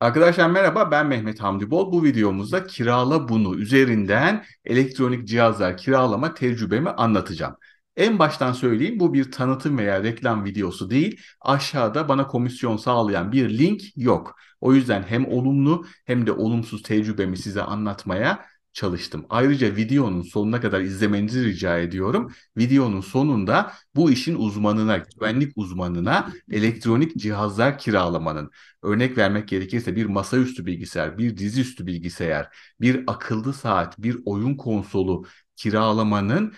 Arkadaşlar merhaba ben Mehmet Hamdi Bol. Bu videomuzda Kirala Bunu üzerinden elektronik cihazlar kiralama tecrübemi anlatacağım. En baştan söyleyeyim bu bir tanıtım veya reklam videosu değil. Aşağıda bana komisyon sağlayan bir link yok. O yüzden hem olumlu hem de olumsuz tecrübemi size anlatmaya çalıştım. Ayrıca videonun sonuna kadar izlemenizi rica ediyorum. Videonun sonunda bu işin uzmanına, güvenlik uzmanına elektronik cihazlar kiralamanın, örnek vermek gerekirse bir masaüstü bilgisayar, bir dizüstü bilgisayar, bir akıllı saat, bir oyun konsolu kiralamanın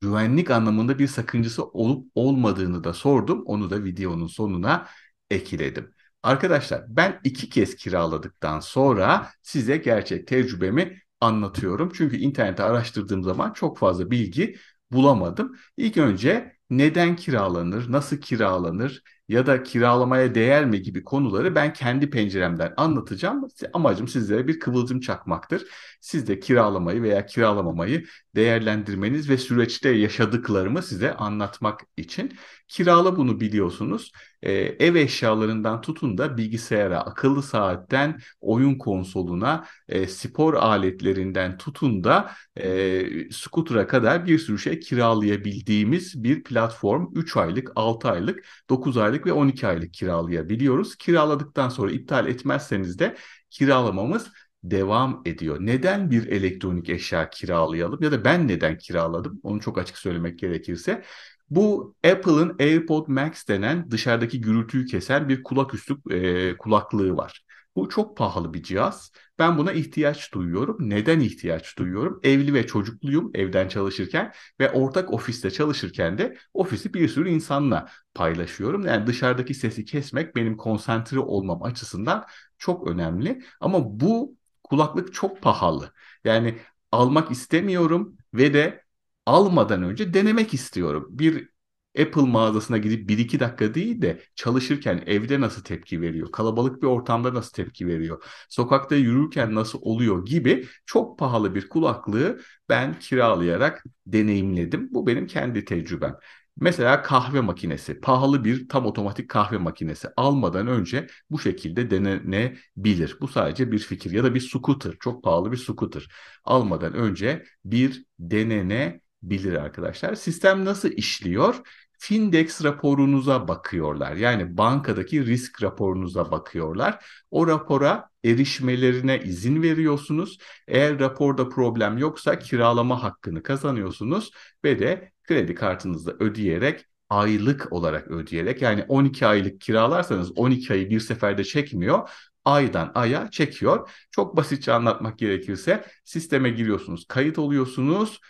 güvenlik anlamında bir sakıncası olup olmadığını da sordum. Onu da videonun sonuna ekledim. Arkadaşlar ben iki kez kiraladıktan sonra size gerçek tecrübemi anlatıyorum. Çünkü internette araştırdığım zaman çok fazla bilgi bulamadım. İlk önce neden kiralanır, nasıl kiralanır ya da kiralamaya değer mi gibi konuları ben kendi penceremden anlatacağım. Amacım sizlere bir kıvılcım çakmaktır. Siz de kiralamayı veya kiralamamayı değerlendirmeniz ve süreçte yaşadıklarımı size anlatmak için. Kirala bunu biliyorsunuz. Ee, ev eşyalarından tutun da bilgisayara, akıllı saatten oyun konsoluna, e, spor aletlerinden tutun da e, scooter'a kadar bir sürü şey kiralayabildiğimiz bir platform. 3 aylık, 6 aylık, 9 aylık ve 12 aylık kiralayabiliyoruz. Kiraladıktan sonra iptal etmezseniz de kiralamamız devam ediyor. Neden bir elektronik eşya kiralayalım ya da ben neden kiraladım? Onu çok açık söylemek gerekirse. Bu Apple'ın AirPod Max denen dışarıdaki gürültüyü kesen bir kulaküstü e, kulaklığı var. Bu çok pahalı bir cihaz. Ben buna ihtiyaç duyuyorum. Neden ihtiyaç duyuyorum? Evli ve çocukluyum evden çalışırken ve ortak ofiste çalışırken de ofisi bir sürü insanla paylaşıyorum. Yani dışarıdaki sesi kesmek benim konsantre olmam açısından çok önemli. Ama bu kulaklık çok pahalı. Yani almak istemiyorum ve de almadan önce denemek istiyorum. Bir Apple mağazasına gidip 1-2 dakika değil de çalışırken evde nasıl tepki veriyor, kalabalık bir ortamda nasıl tepki veriyor, sokakta yürürken nasıl oluyor gibi çok pahalı bir kulaklığı ben kiralayarak deneyimledim. Bu benim kendi tecrübem. Mesela kahve makinesi, pahalı bir tam otomatik kahve makinesi almadan önce bu şekilde denenebilir. Bu sadece bir fikir ya da bir scooter, çok pahalı bir scooter almadan önce bir denenebilir arkadaşlar. Sistem nasıl işliyor? Findex raporunuza bakıyorlar. Yani bankadaki risk raporunuza bakıyorlar. O rapora erişmelerine izin veriyorsunuz. Eğer raporda problem yoksa kiralama hakkını kazanıyorsunuz ve de kredi kartınızla ödeyerek aylık olarak ödeyerek yani 12 aylık kiralarsanız 12 ayı bir seferde çekmiyor aydan aya çekiyor. Çok basitçe anlatmak gerekirse sisteme giriyorsunuz, kayıt oluyorsunuz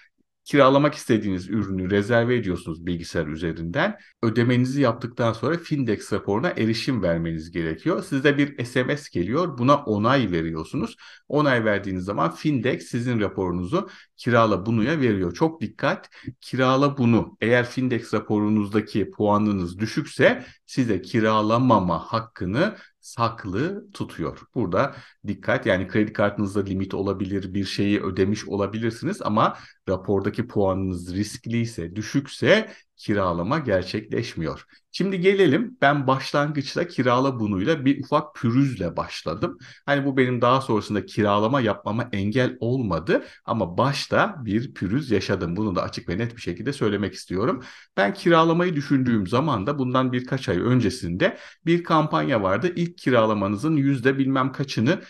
kiralamak istediğiniz ürünü rezerve ediyorsunuz bilgisayar üzerinden. Ödemenizi yaptıktan sonra Findex raporuna erişim vermeniz gerekiyor. Size bir SMS geliyor. Buna onay veriyorsunuz. Onay verdiğiniz zaman Findex sizin raporunuzu kirala bunuya veriyor. Çok dikkat. Kirala bunu. Eğer Findex raporunuzdaki puanınız düşükse size kiralamama hakkını saklı tutuyor. Burada dikkat yani kredi kartınızda limit olabilir, bir şeyi ödemiş olabilirsiniz ama rapordaki puanınız riskliyse, düşükse kiralama gerçekleşmiyor. Şimdi gelelim ben başlangıçta kirala bunuyla bir ufak pürüzle başladım. Hani bu benim daha sonrasında kiralama yapmama engel olmadı ama başta bir pürüz yaşadım. Bunu da açık ve net bir şekilde söylemek istiyorum. Ben kiralamayı düşündüğüm zaman da bundan birkaç ay öncesinde bir kampanya vardı. İlk kiralamanızın yüzde bilmem kaçını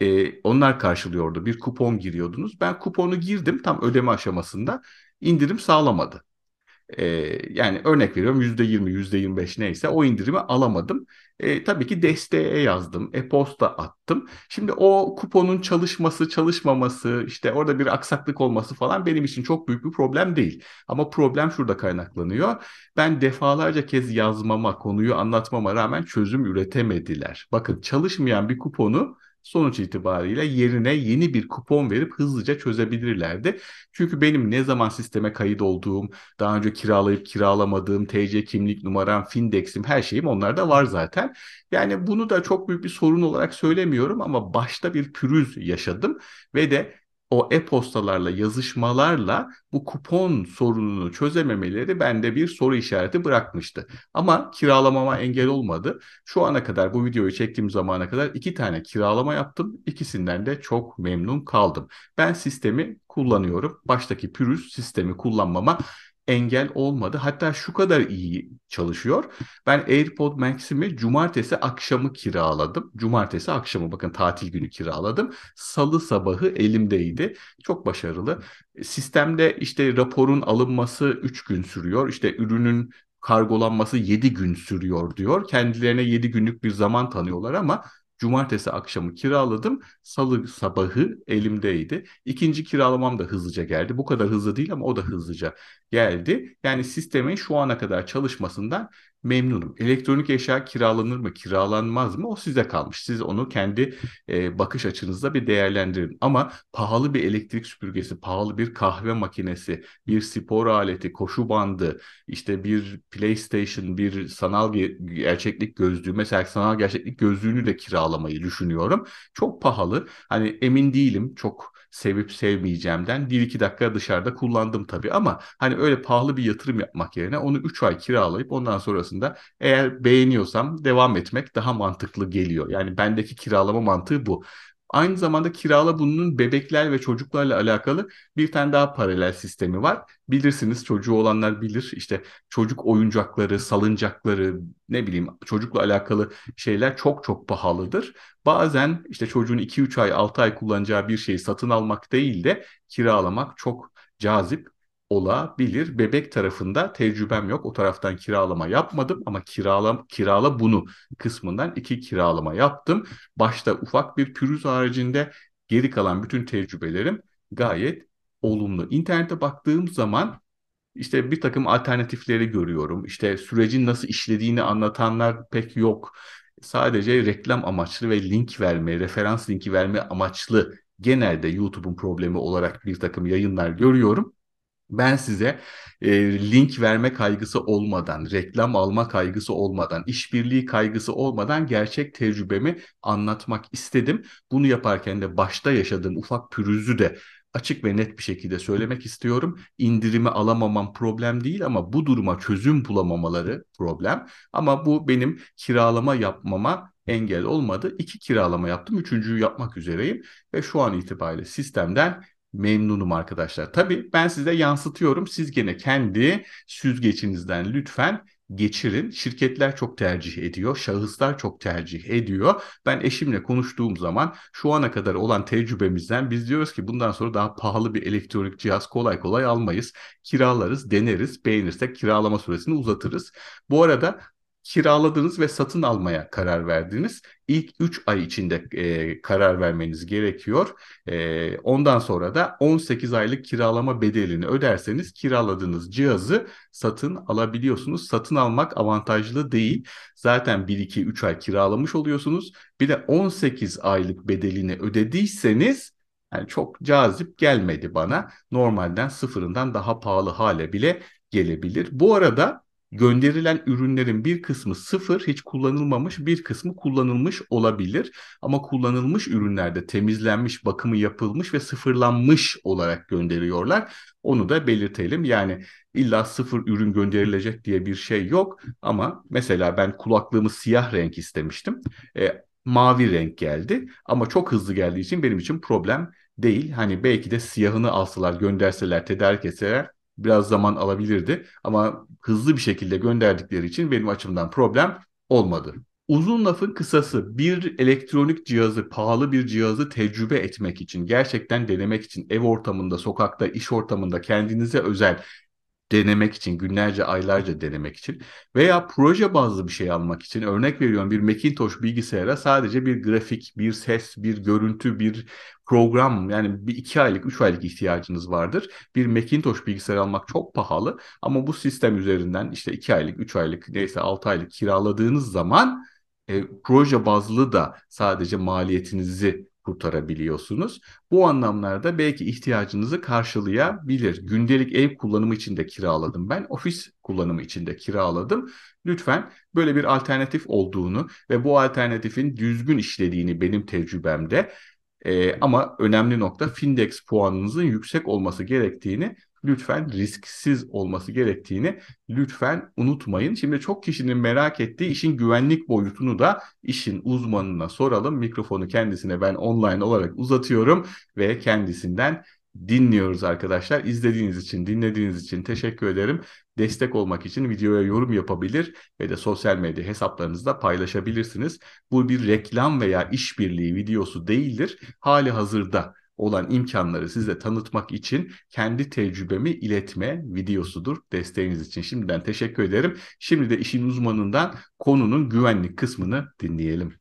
e, onlar karşılıyordu. Bir kupon giriyordunuz. Ben kuponu girdim tam ödeme aşamasında indirim sağlamadı. E, yani örnek veriyorum %20, %25 neyse o indirimi alamadım. E, tabii ki desteğe yazdım, e-posta attım. Şimdi o kuponun çalışması, çalışmaması, işte orada bir aksaklık olması falan benim için çok büyük bir problem değil. Ama problem şurada kaynaklanıyor. Ben defalarca kez yazmama, konuyu anlatmama rağmen çözüm üretemediler. Bakın çalışmayan bir kuponu sonuç itibariyle yerine yeni bir kupon verip hızlıca çözebilirlerdi. Çünkü benim ne zaman sisteme kayıt olduğum, daha önce kiralayıp kiralamadığım TC kimlik numaram, Findex'im her şeyim onlarda var zaten. Yani bunu da çok büyük bir sorun olarak söylemiyorum ama başta bir pürüz yaşadım ve de o e-postalarla, yazışmalarla bu kupon sorununu çözememeleri bende bir soru işareti bırakmıştı. Ama kiralamama engel olmadı. Şu ana kadar bu videoyu çektiğim zamana kadar iki tane kiralama yaptım. İkisinden de çok memnun kaldım. Ben sistemi kullanıyorum. Baştaki pürüz sistemi kullanmama engel olmadı. Hatta şu kadar iyi çalışıyor. Ben AirPod Max'imi cumartesi akşamı kiraladım. Cumartesi akşamı bakın tatil günü kiraladım. Salı sabahı elimdeydi. Çok başarılı. Sistemde işte raporun alınması 3 gün sürüyor. İşte ürünün kargolanması 7 gün sürüyor diyor. Kendilerine 7 günlük bir zaman tanıyorlar ama Cumartesi akşamı kiraladım. Salı sabahı elimdeydi. İkinci kiralamam da hızlıca geldi. Bu kadar hızlı değil ama o da hızlıca geldi. Yani sistemin şu ana kadar çalışmasından memnunum. Elektronik eşya kiralanır mı, kiralanmaz mı o size kalmış. Siz onu kendi e, bakış açınızda bir değerlendirin. Ama pahalı bir elektrik süpürgesi, pahalı bir kahve makinesi, bir spor aleti, koşu bandı, işte bir PlayStation, bir sanal gerçeklik gözlüğü, mesela sanal gerçeklik gözlüğünü de kiralamayı düşünüyorum. Çok pahalı. Hani emin değilim. Çok sevip sevmeyeceğimden bir iki dakika dışarıda kullandım tabii ama hani öyle pahalı bir yatırım yapmak yerine onu 3 ay kiralayıp ondan sonrasında eğer beğeniyorsam devam etmek daha mantıklı geliyor. Yani bendeki kiralama mantığı bu. Aynı zamanda kirala bunun bebekler ve çocuklarla alakalı bir tane daha paralel sistemi var. Bilirsiniz çocuğu olanlar bilir. İşte çocuk oyuncakları, salıncakları, ne bileyim çocukla alakalı şeyler çok çok pahalıdır. Bazen işte çocuğun 2-3 ay, 6 ay kullanacağı bir şeyi satın almak değil de kiralamak çok cazip olabilir. Bebek tarafında tecrübem yok. O taraftan kiralama yapmadım ama kirala, kirala bunu kısmından iki kiralama yaptım. Başta ufak bir pürüz haricinde geri kalan bütün tecrübelerim gayet olumlu. İnternete baktığım zaman işte bir takım alternatifleri görüyorum. İşte sürecin nasıl işlediğini anlatanlar pek yok. Sadece reklam amaçlı ve link verme, referans linki verme amaçlı genelde YouTube'un problemi olarak bir takım yayınlar görüyorum. Ben size e, link verme kaygısı olmadan, reklam alma kaygısı olmadan, işbirliği kaygısı olmadan gerçek tecrübemi anlatmak istedim. Bunu yaparken de başta yaşadığım ufak pürüzü de açık ve net bir şekilde söylemek istiyorum. İndirimi alamamam problem değil ama bu duruma çözüm bulamamaları problem. Ama bu benim kiralama yapmama engel olmadı. İki kiralama yaptım. Üçüncüyü yapmak üzereyim ve şu an itibariyle sistemden memnunum arkadaşlar. Tabii ben size yansıtıyorum. Siz gene kendi süzgecinizden lütfen geçirin. Şirketler çok tercih ediyor, şahıslar çok tercih ediyor. Ben eşimle konuştuğum zaman şu ana kadar olan tecrübemizden biz diyoruz ki bundan sonra daha pahalı bir elektronik cihaz kolay kolay almayız. Kiralarız, deneriz, beğenirsek kiralama süresini uzatırız. Bu arada kiraladınız ve satın almaya karar verdiniz. İlk 3 ay içinde e, karar vermeniz gerekiyor. E, ondan sonra da 18 aylık kiralama bedelini öderseniz kiraladığınız cihazı satın alabiliyorsunuz. Satın almak avantajlı değil. Zaten 1-2-3 ay kiralamış oluyorsunuz. Bir de 18 aylık bedelini ödediyseniz yani çok cazip gelmedi bana. Normalden sıfırından daha pahalı hale bile gelebilir. Bu arada gönderilen ürünlerin bir kısmı sıfır, hiç kullanılmamış, bir kısmı kullanılmış olabilir. Ama kullanılmış ürünlerde temizlenmiş, bakımı yapılmış ve sıfırlanmış olarak gönderiyorlar. Onu da belirtelim. Yani illa sıfır ürün gönderilecek diye bir şey yok. Ama mesela ben kulaklığımı siyah renk istemiştim. E, mavi renk geldi. Ama çok hızlı geldiği için benim için problem değil. Hani belki de siyahını alsalar, gönderseler, tedarik etseler biraz zaman alabilirdi ama hızlı bir şekilde gönderdikleri için benim açımdan problem olmadı. Uzun lafın kısası bir elektronik cihazı, pahalı bir cihazı tecrübe etmek için, gerçekten denemek için ev ortamında, sokakta, iş ortamında kendinize özel denemek için, günlerce, aylarca denemek için veya proje bazlı bir şey almak için örnek veriyorum bir Macintosh bilgisayara sadece bir grafik, bir ses, bir görüntü, bir program yani bir iki aylık, üç aylık ihtiyacınız vardır. Bir Macintosh bilgisayar almak çok pahalı ama bu sistem üzerinden işte iki aylık, üç aylık neyse altı aylık kiraladığınız zaman e, proje bazlı da sadece maliyetinizi kurtarabiliyorsunuz. Bu anlamlarda belki ihtiyacınızı karşılayabilir. Gündelik ev kullanımı için de kiraladım ben. Ofis kullanımı için de kiraladım. Lütfen böyle bir alternatif olduğunu ve bu alternatifin düzgün işlediğini benim tecrübemde E, ama önemli nokta Findex puanınızın yüksek olması gerektiğini lütfen risksiz olması gerektiğini lütfen unutmayın. Şimdi çok kişinin merak ettiği işin güvenlik boyutunu da işin uzmanına soralım. Mikrofonu kendisine ben online olarak uzatıyorum ve kendisinden dinliyoruz arkadaşlar. İzlediğiniz için, dinlediğiniz için teşekkür ederim. Destek olmak için videoya yorum yapabilir ve de sosyal medya hesaplarınızda paylaşabilirsiniz. Bu bir reklam veya işbirliği videosu değildir. Hali hazırda olan imkanları size tanıtmak için kendi tecrübemi iletme videosudur. Desteğiniz için şimdiden teşekkür ederim. Şimdi de işin uzmanından konunun güvenlik kısmını dinleyelim.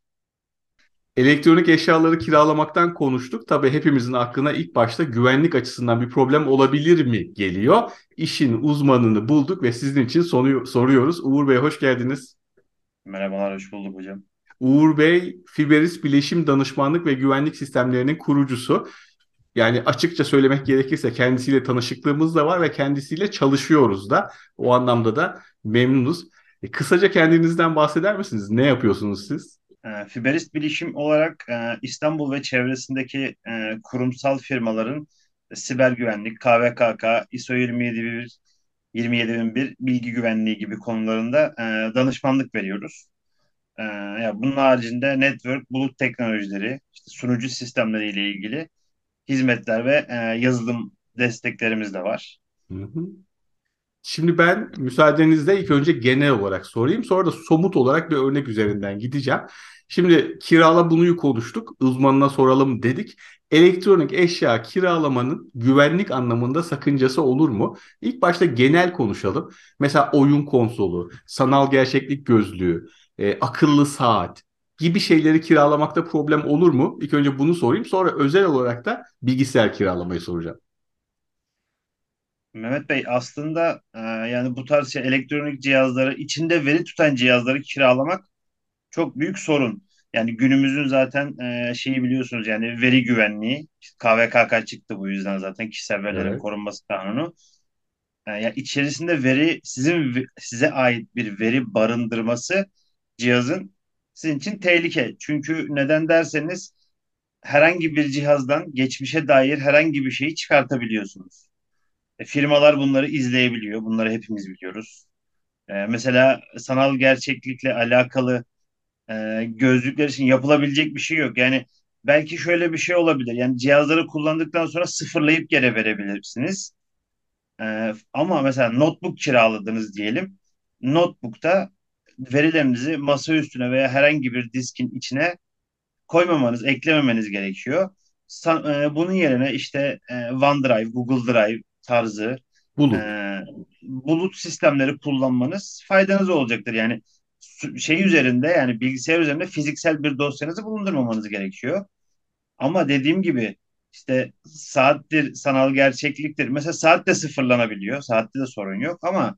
Elektronik eşyaları kiralamaktan konuştuk. Tabii hepimizin aklına ilk başta güvenlik açısından bir problem olabilir mi geliyor. İşin uzmanını bulduk ve sizin için soruyoruz. Uğur Bey hoş geldiniz. Merhabalar, hoş bulduk hocam. Uğur Bey, Fiberis Bileşim Danışmanlık ve Güvenlik Sistemlerinin kurucusu. Yani açıkça söylemek gerekirse kendisiyle tanışıklığımız da var ve kendisiyle çalışıyoruz da. O anlamda da memnunuz. E, kısaca kendinizden bahseder misiniz? Ne yapıyorsunuz siz? E, Fiberist Bilişim olarak e, İstanbul ve çevresindeki e, kurumsal firmaların siber güvenlik, KVKK, ISO 27001, 27001 bilgi güvenliği gibi konularında danışmanlık veriyoruz. Ya bunun haricinde network, bulut teknolojileri, işte sunucu sistemleri ile ilgili hizmetler ve yazılım desteklerimiz de var. Hı hı. Şimdi ben müsaadenizle ilk önce genel olarak sorayım. Sonra da somut olarak bir örnek üzerinden gideceğim. Şimdi kirala bunuyu konuştuk. Uzmanına soralım dedik. Elektronik eşya kiralamanın güvenlik anlamında sakıncası olur mu? İlk başta genel konuşalım. Mesela oyun konsolu, sanal gerçeklik gözlüğü, e, akıllı saat gibi şeyleri kiralamakta problem olur mu? İlk önce bunu sorayım. Sonra özel olarak da bilgisayar kiralamayı soracağım. Mehmet Bey aslında e, yani bu tarz şey, elektronik cihazları içinde veri tutan cihazları kiralamak çok büyük sorun. Yani günümüzün zaten e, şeyi biliyorsunuz yani veri güvenliği işte KVKK çıktı bu yüzden zaten kişisel verilerin evet. korunması kanunu. E, yani içerisinde veri sizin size ait bir veri barındırması cihazın sizin için tehlike. Çünkü neden derseniz herhangi bir cihazdan geçmişe dair herhangi bir şeyi çıkartabiliyorsunuz. E, firmalar bunları izleyebiliyor. Bunları hepimiz biliyoruz. E, mesela sanal gerçeklikle alakalı e, gözlükler için yapılabilecek bir şey yok. Yani belki şöyle bir şey olabilir. Yani cihazları kullandıktan sonra sıfırlayıp geri verebilirsiniz. E, ama mesela notebook kiraladınız diyelim. Notebook'ta verilerinizi masa üstüne veya herhangi bir diskin içine koymamanız, eklememeniz gerekiyor. San, e, bunun yerine işte e, OneDrive, Google Drive tarzı bulut. E, bulut sistemleri kullanmanız faydanız olacaktır. Yani şey üzerinde yani bilgisayar üzerinde fiziksel bir dosyanızı bulundurmamanız gerekiyor. Ama dediğim gibi işte saattir sanal gerçekliktir. Mesela saat de sıfırlanabiliyor. Saatte de sorun yok ama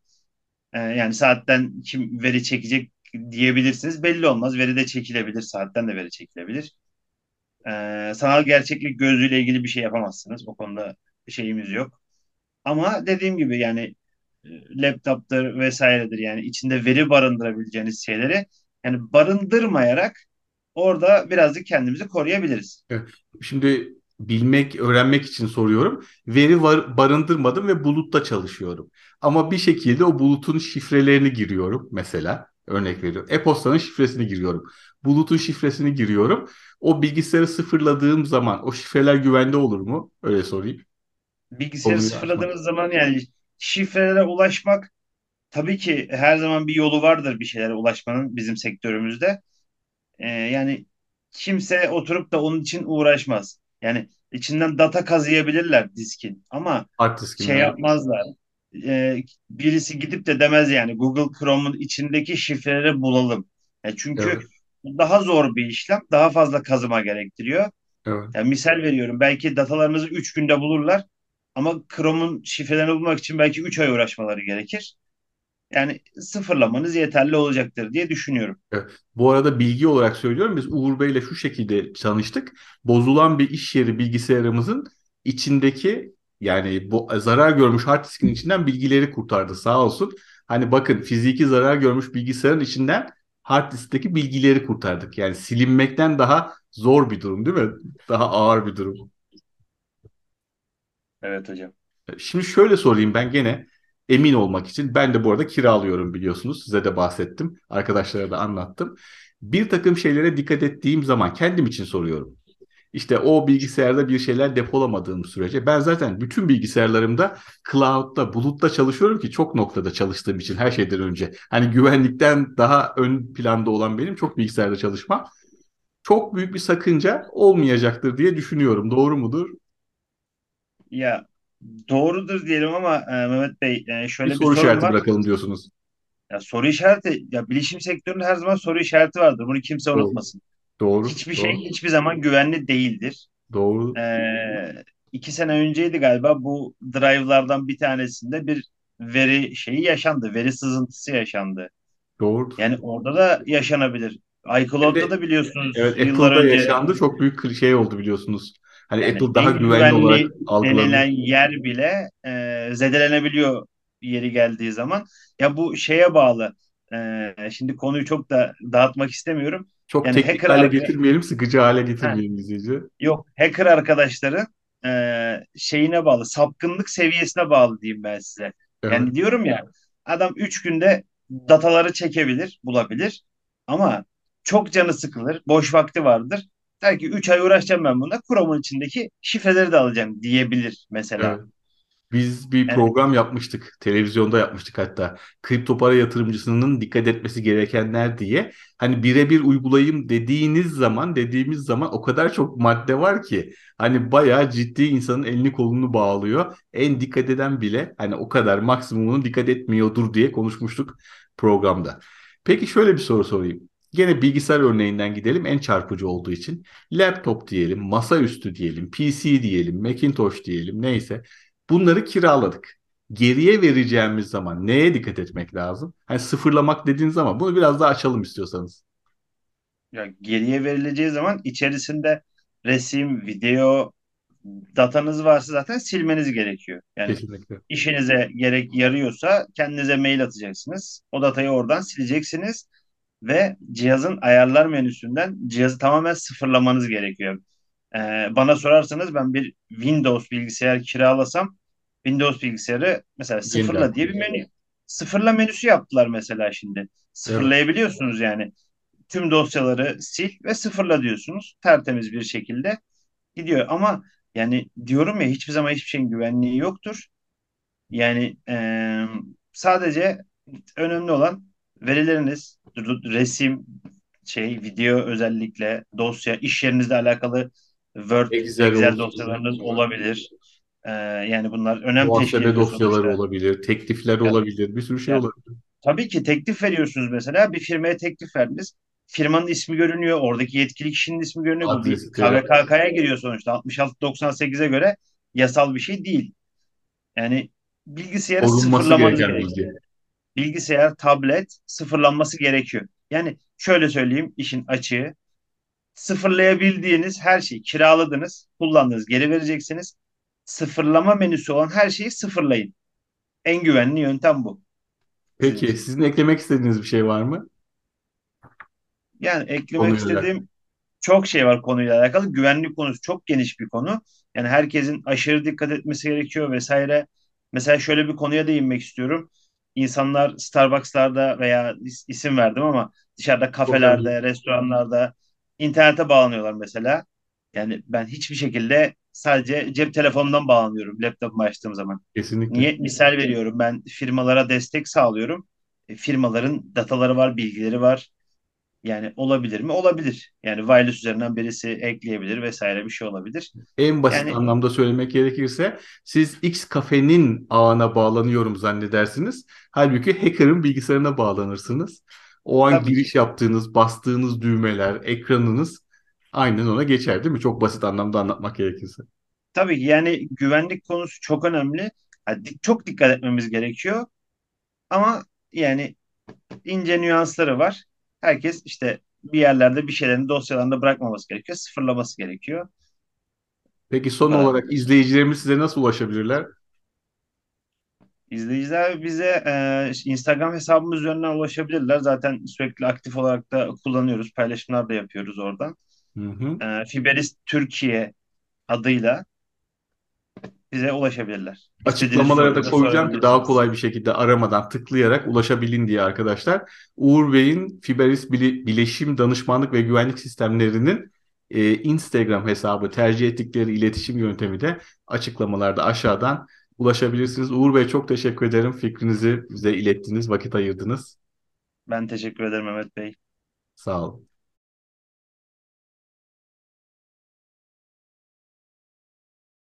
e, yani saatten kim veri çekecek diyebilirsiniz. Belli olmaz. Veri de çekilebilir. Saatten de veri çekilebilir. E, sanal gerçeklik gözlüğüyle ilgili bir şey yapamazsınız. O konuda şeyimiz yok. Ama dediğim gibi yani e, laptop'tır vesairedir yani içinde veri barındırabileceğiniz şeyleri yani barındırmayarak orada birazcık kendimizi koruyabiliriz. Şimdi bilmek, öğrenmek için soruyorum. Veri var, barındırmadım ve bulutta çalışıyorum. Ama bir şekilde o bulutun şifrelerini giriyorum mesela. Örnek veriyorum. E-postanın şifresini giriyorum. Bulutun şifresini giriyorum. O bilgisayarı sıfırladığım zaman o şifreler güvende olur mu? Öyle sorayım. Bilgisayarı Oluyor sıfırladığınız açmak. zaman yani şifrelere ulaşmak tabii ki her zaman bir yolu vardır bir şeylere ulaşmanın bizim sektörümüzde. Ee, yani kimse oturup da onun için uğraşmaz. Yani içinden data kazıyabilirler diskin ama diskin şey yapmazlar. Ee, birisi gidip de demez yani Google Chrome'un içindeki şifreleri bulalım. Yani çünkü evet. daha zor bir işlem, daha fazla kazıma gerektiriyor. Evet. Yani misal veriyorum belki datalarınızı 3 günde bulurlar ama Chrome'un şifrelerini bulmak için belki 3 ay uğraşmaları gerekir. Yani sıfırlamanız yeterli olacaktır diye düşünüyorum. Evet. Bu arada bilgi olarak söylüyorum biz Uğur Bey ile şu şekilde tanıştık. Bozulan bir iş yeri bilgisayarımızın içindeki yani bu zarar görmüş hard diskin içinden bilgileri kurtardı sağ olsun. Hani bakın fiziki zarar görmüş bilgisayarın içinden hard diskteki bilgileri kurtardık. Yani silinmekten daha zor bir durum değil mi? Daha ağır bir durum. Evet hocam. Şimdi şöyle sorayım ben gene emin olmak için. Ben de bu arada kiralıyorum biliyorsunuz. Size de bahsettim. Arkadaşlara da anlattım. Bir takım şeylere dikkat ettiğim zaman kendim için soruyorum. İşte o bilgisayarda bir şeyler depolamadığım sürece ben zaten bütün bilgisayarlarımda cloud'da, bulutta çalışıyorum ki çok noktada çalıştığım için her şeyden önce. Hani güvenlikten daha ön planda olan benim çok bilgisayarda çalışmam. Çok büyük bir sakınca olmayacaktır diye düşünüyorum. Doğru mudur? Ya doğrudur diyelim ama e, Mehmet Bey e, Bir şöyle bir soru sorun işareti var. bırakalım diyorsunuz. Ya soru işareti ya bilişim sektöründe her zaman soru işareti vardır. Bunu kimse Doğru. unutmasın. Doğru. Hiçbir şey Doğru. hiçbir zaman güvenli değildir. Doğru. Ee, iki sene önceydi galiba bu drive'lardan bir tanesinde bir veri şeyi yaşandı. Veri sızıntısı yaşandı. Doğru. Yani orada da yaşanabilir. İCloud'da de da biliyorsunuz evet yıllar Apple'da önce yaşandı. Çok büyük şey oldu biliyorsunuz. Hani yani Apple daha en güvenli olarak güvenli denilen algılanıyor. yer bile e, zedelenebiliyor yeri geldiği zaman. Ya bu şeye bağlı. E, şimdi konuyu çok da dağıtmak istemiyorum. Çok Yani teknik hacker hale getirmeyelim, sıkıcı hale getirmeyelim izleyici. yok hacker arkadaşların e, şeyine bağlı, sapkınlık seviyesine bağlı diyeyim ben size. Evet, Yani diyorum ya adam 3 günde dataları çekebilir, bulabilir ama çok canı sıkılır, boş vakti vardır. Der ki 3 ay uğraşacağım ben bunda. Chrome'un içindeki şifreleri de alacağım diyebilir mesela. evet. Biz bir Yani program yapmıştık. Televizyonda yapmıştık hatta. Kripto para yatırımcısının dikkat etmesi gerekenler diye. Hani birebir uygulayayım dediğiniz zaman, dediğimiz zaman o kadar çok madde var ki. Hani bayağı ciddi insanın elini kolunu bağlıyor. En dikkat eden bile hani o kadar maksimumunu dikkat etmiyordur diye konuşmuştuk programda. Peki şöyle bir soru sorayım. Gene bilgisayar örneğinden gidelim en çarpıcı olduğu için. Laptop diyelim, masaüstü diyelim, PC diyelim, Macintosh diyelim neyse. Bunları kiraladık. Geriye vereceğimiz zaman neye dikkat etmek lazım? Hani sıfırlamak dediğiniz zaman bunu biraz daha açalım istiyorsanız. ya geriye verileceği zaman içerisinde resim, video, datanız varsa zaten silmeniz gerekiyor. Yani Kesinlikle. işinize gerek yarıyorsa kendinize mail atacaksınız. O datayı oradan sileceksiniz ve cihazın ayarlar menüsünden cihazı tamamen sıfırlamanız gerekiyor. Ee, bana sorarsanız ben bir Windows bilgisayar kiralasam Windows bilgisayarı mesela Yeniden sıfırla diye bir menü. Sıfırla menüsü yaptılar mesela şimdi. Evet. Sıfırlayabiliyorsunuz yani. Tüm dosyaları sil ve sıfırla diyorsunuz. Tertemiz bir şekilde gidiyor. Ama yani diyorum ya hiçbir zaman hiçbir şeyin güvenliği yoktur. Yani eee, sadece önemli olan verileriniz, resim, şey, video özellikle, dosya, iş yerinizle alakalı Word, Excel Excel dosyalarınız olabilir. Eee, yani bunlar önem teşkil ediyor dosyaları sonuçta. olabilir, teklifler Ya, olabilir, bir sürü şey ya, olabilir. tabii ki teklif veriyorsunuz mesela. Bir firmaya teklif verdiniz. Firmanın ismi görünüyor. Oradaki yetkili kişinin ismi görünüyor. Adresi, KVKK'ya giriyor sonuçta. 66-98'e göre yasal bir şey değil. Yani bilgisayarı korunması sıfırlamanız gerekiyor. bilgi. Bilgisayar, tablet sıfırlanması gerekiyor. Yani şöyle söyleyeyim işin açığı. Sıfırlayabildiğiniz her şeyi kiraladınız, kullandınız, geri vereceksiniz. Sıfırlama menüsü olan her şeyi sıfırlayın. En güvenli yöntem bu Peki sizin eklemek istediğiniz bir şey var mı Yani eklemek konuyla alakalı? istediğim çok şey var konuyla alakalı. Güvenlik konusu çok geniş bir konu. Yani herkesin aşırı dikkat etmesi gerekiyor vesaire. Mesela şöyle bir konuya değinmek istiyorum. İnsanlar Starbucks'larda veya is- isim verdim ama dışarıda kafelerde, restoranlarda internete bağlanıyorlar mesela. Yani ben hiçbir şekilde sadece cep telefonundan bağlanıyorum laptopumu açtığım zaman. Kesinlikle. Niye? Misal veriyorum ben firmalara destek sağlıyorum. E, firmaların dataları var, bilgileri var. Yani olabilir mi? Olabilir. Yani wireless üzerinden birisi ekleyebilir vesaire bir şey olabilir. En basit Yani anlamda söylemek gerekirse siz X kafenin ağına bağlanıyorum zannedersiniz. Halbuki hacker'ın bilgisayarına bağlanırsınız. O an giriş ki. yaptığınız, bastığınız düğmeler, ekranınız aynen ona geçer değil mi? Çok basit anlamda anlatmak gerekirse. Tabii yani güvenlik konusu çok önemli. Ha, di- çok dikkat etmemiz gerekiyor. Ama yani ince nüansları var. Herkes işte bir yerlerde bir şeylerin dosyalarında bırakmaması gerekiyor. Sıfırlaması gerekiyor. Peki son kadar. olarak izleyicilerimiz size nasıl ulaşabilirler? İzleyiciler bize e, Instagram hesabımız üzerinden ulaşabilirler. Zaten sürekli aktif olarak da kullanıyoruz. Paylaşımlar da yapıyoruz oradan. Hı hı. E, Fiberist Türkiye adıyla bize ulaşabilirler. Açıklamalara da koyacağım ki daha kolay bir şekilde aramadan tıklayarak ulaşabilin diye arkadaşlar. Uğur Bey'in Fiberis Bile- Bileşim Danışmanlık ve Güvenlik Sistemleri'nin e, Instagram hesabı tercih ettikleri iletişim yöntemi de açıklamalarda aşağıdan ulaşabilirsiniz. Uğur Bey çok teşekkür ederim. Fikrinizi bize ilettiniz, vakit ayırdınız. Ben teşekkür ederim Mehmet Bey. Sağ olun.